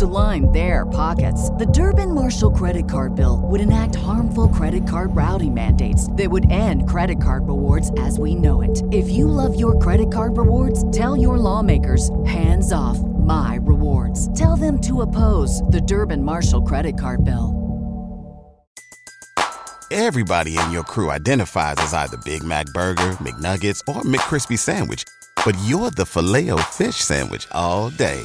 To line their pockets. The Durbin Marshall credit card bill would enact harmful credit card routing mandates that would end credit card rewards as we know it. If you love your credit card rewards, tell your lawmakers hands off my rewards. Tell them to oppose the Durbin Marshall credit card bill. Everybody in your crew identifies as either Big Mac Burger, McNuggets, or McCrispy Sandwich. But you're the filet fish Sandwich all day.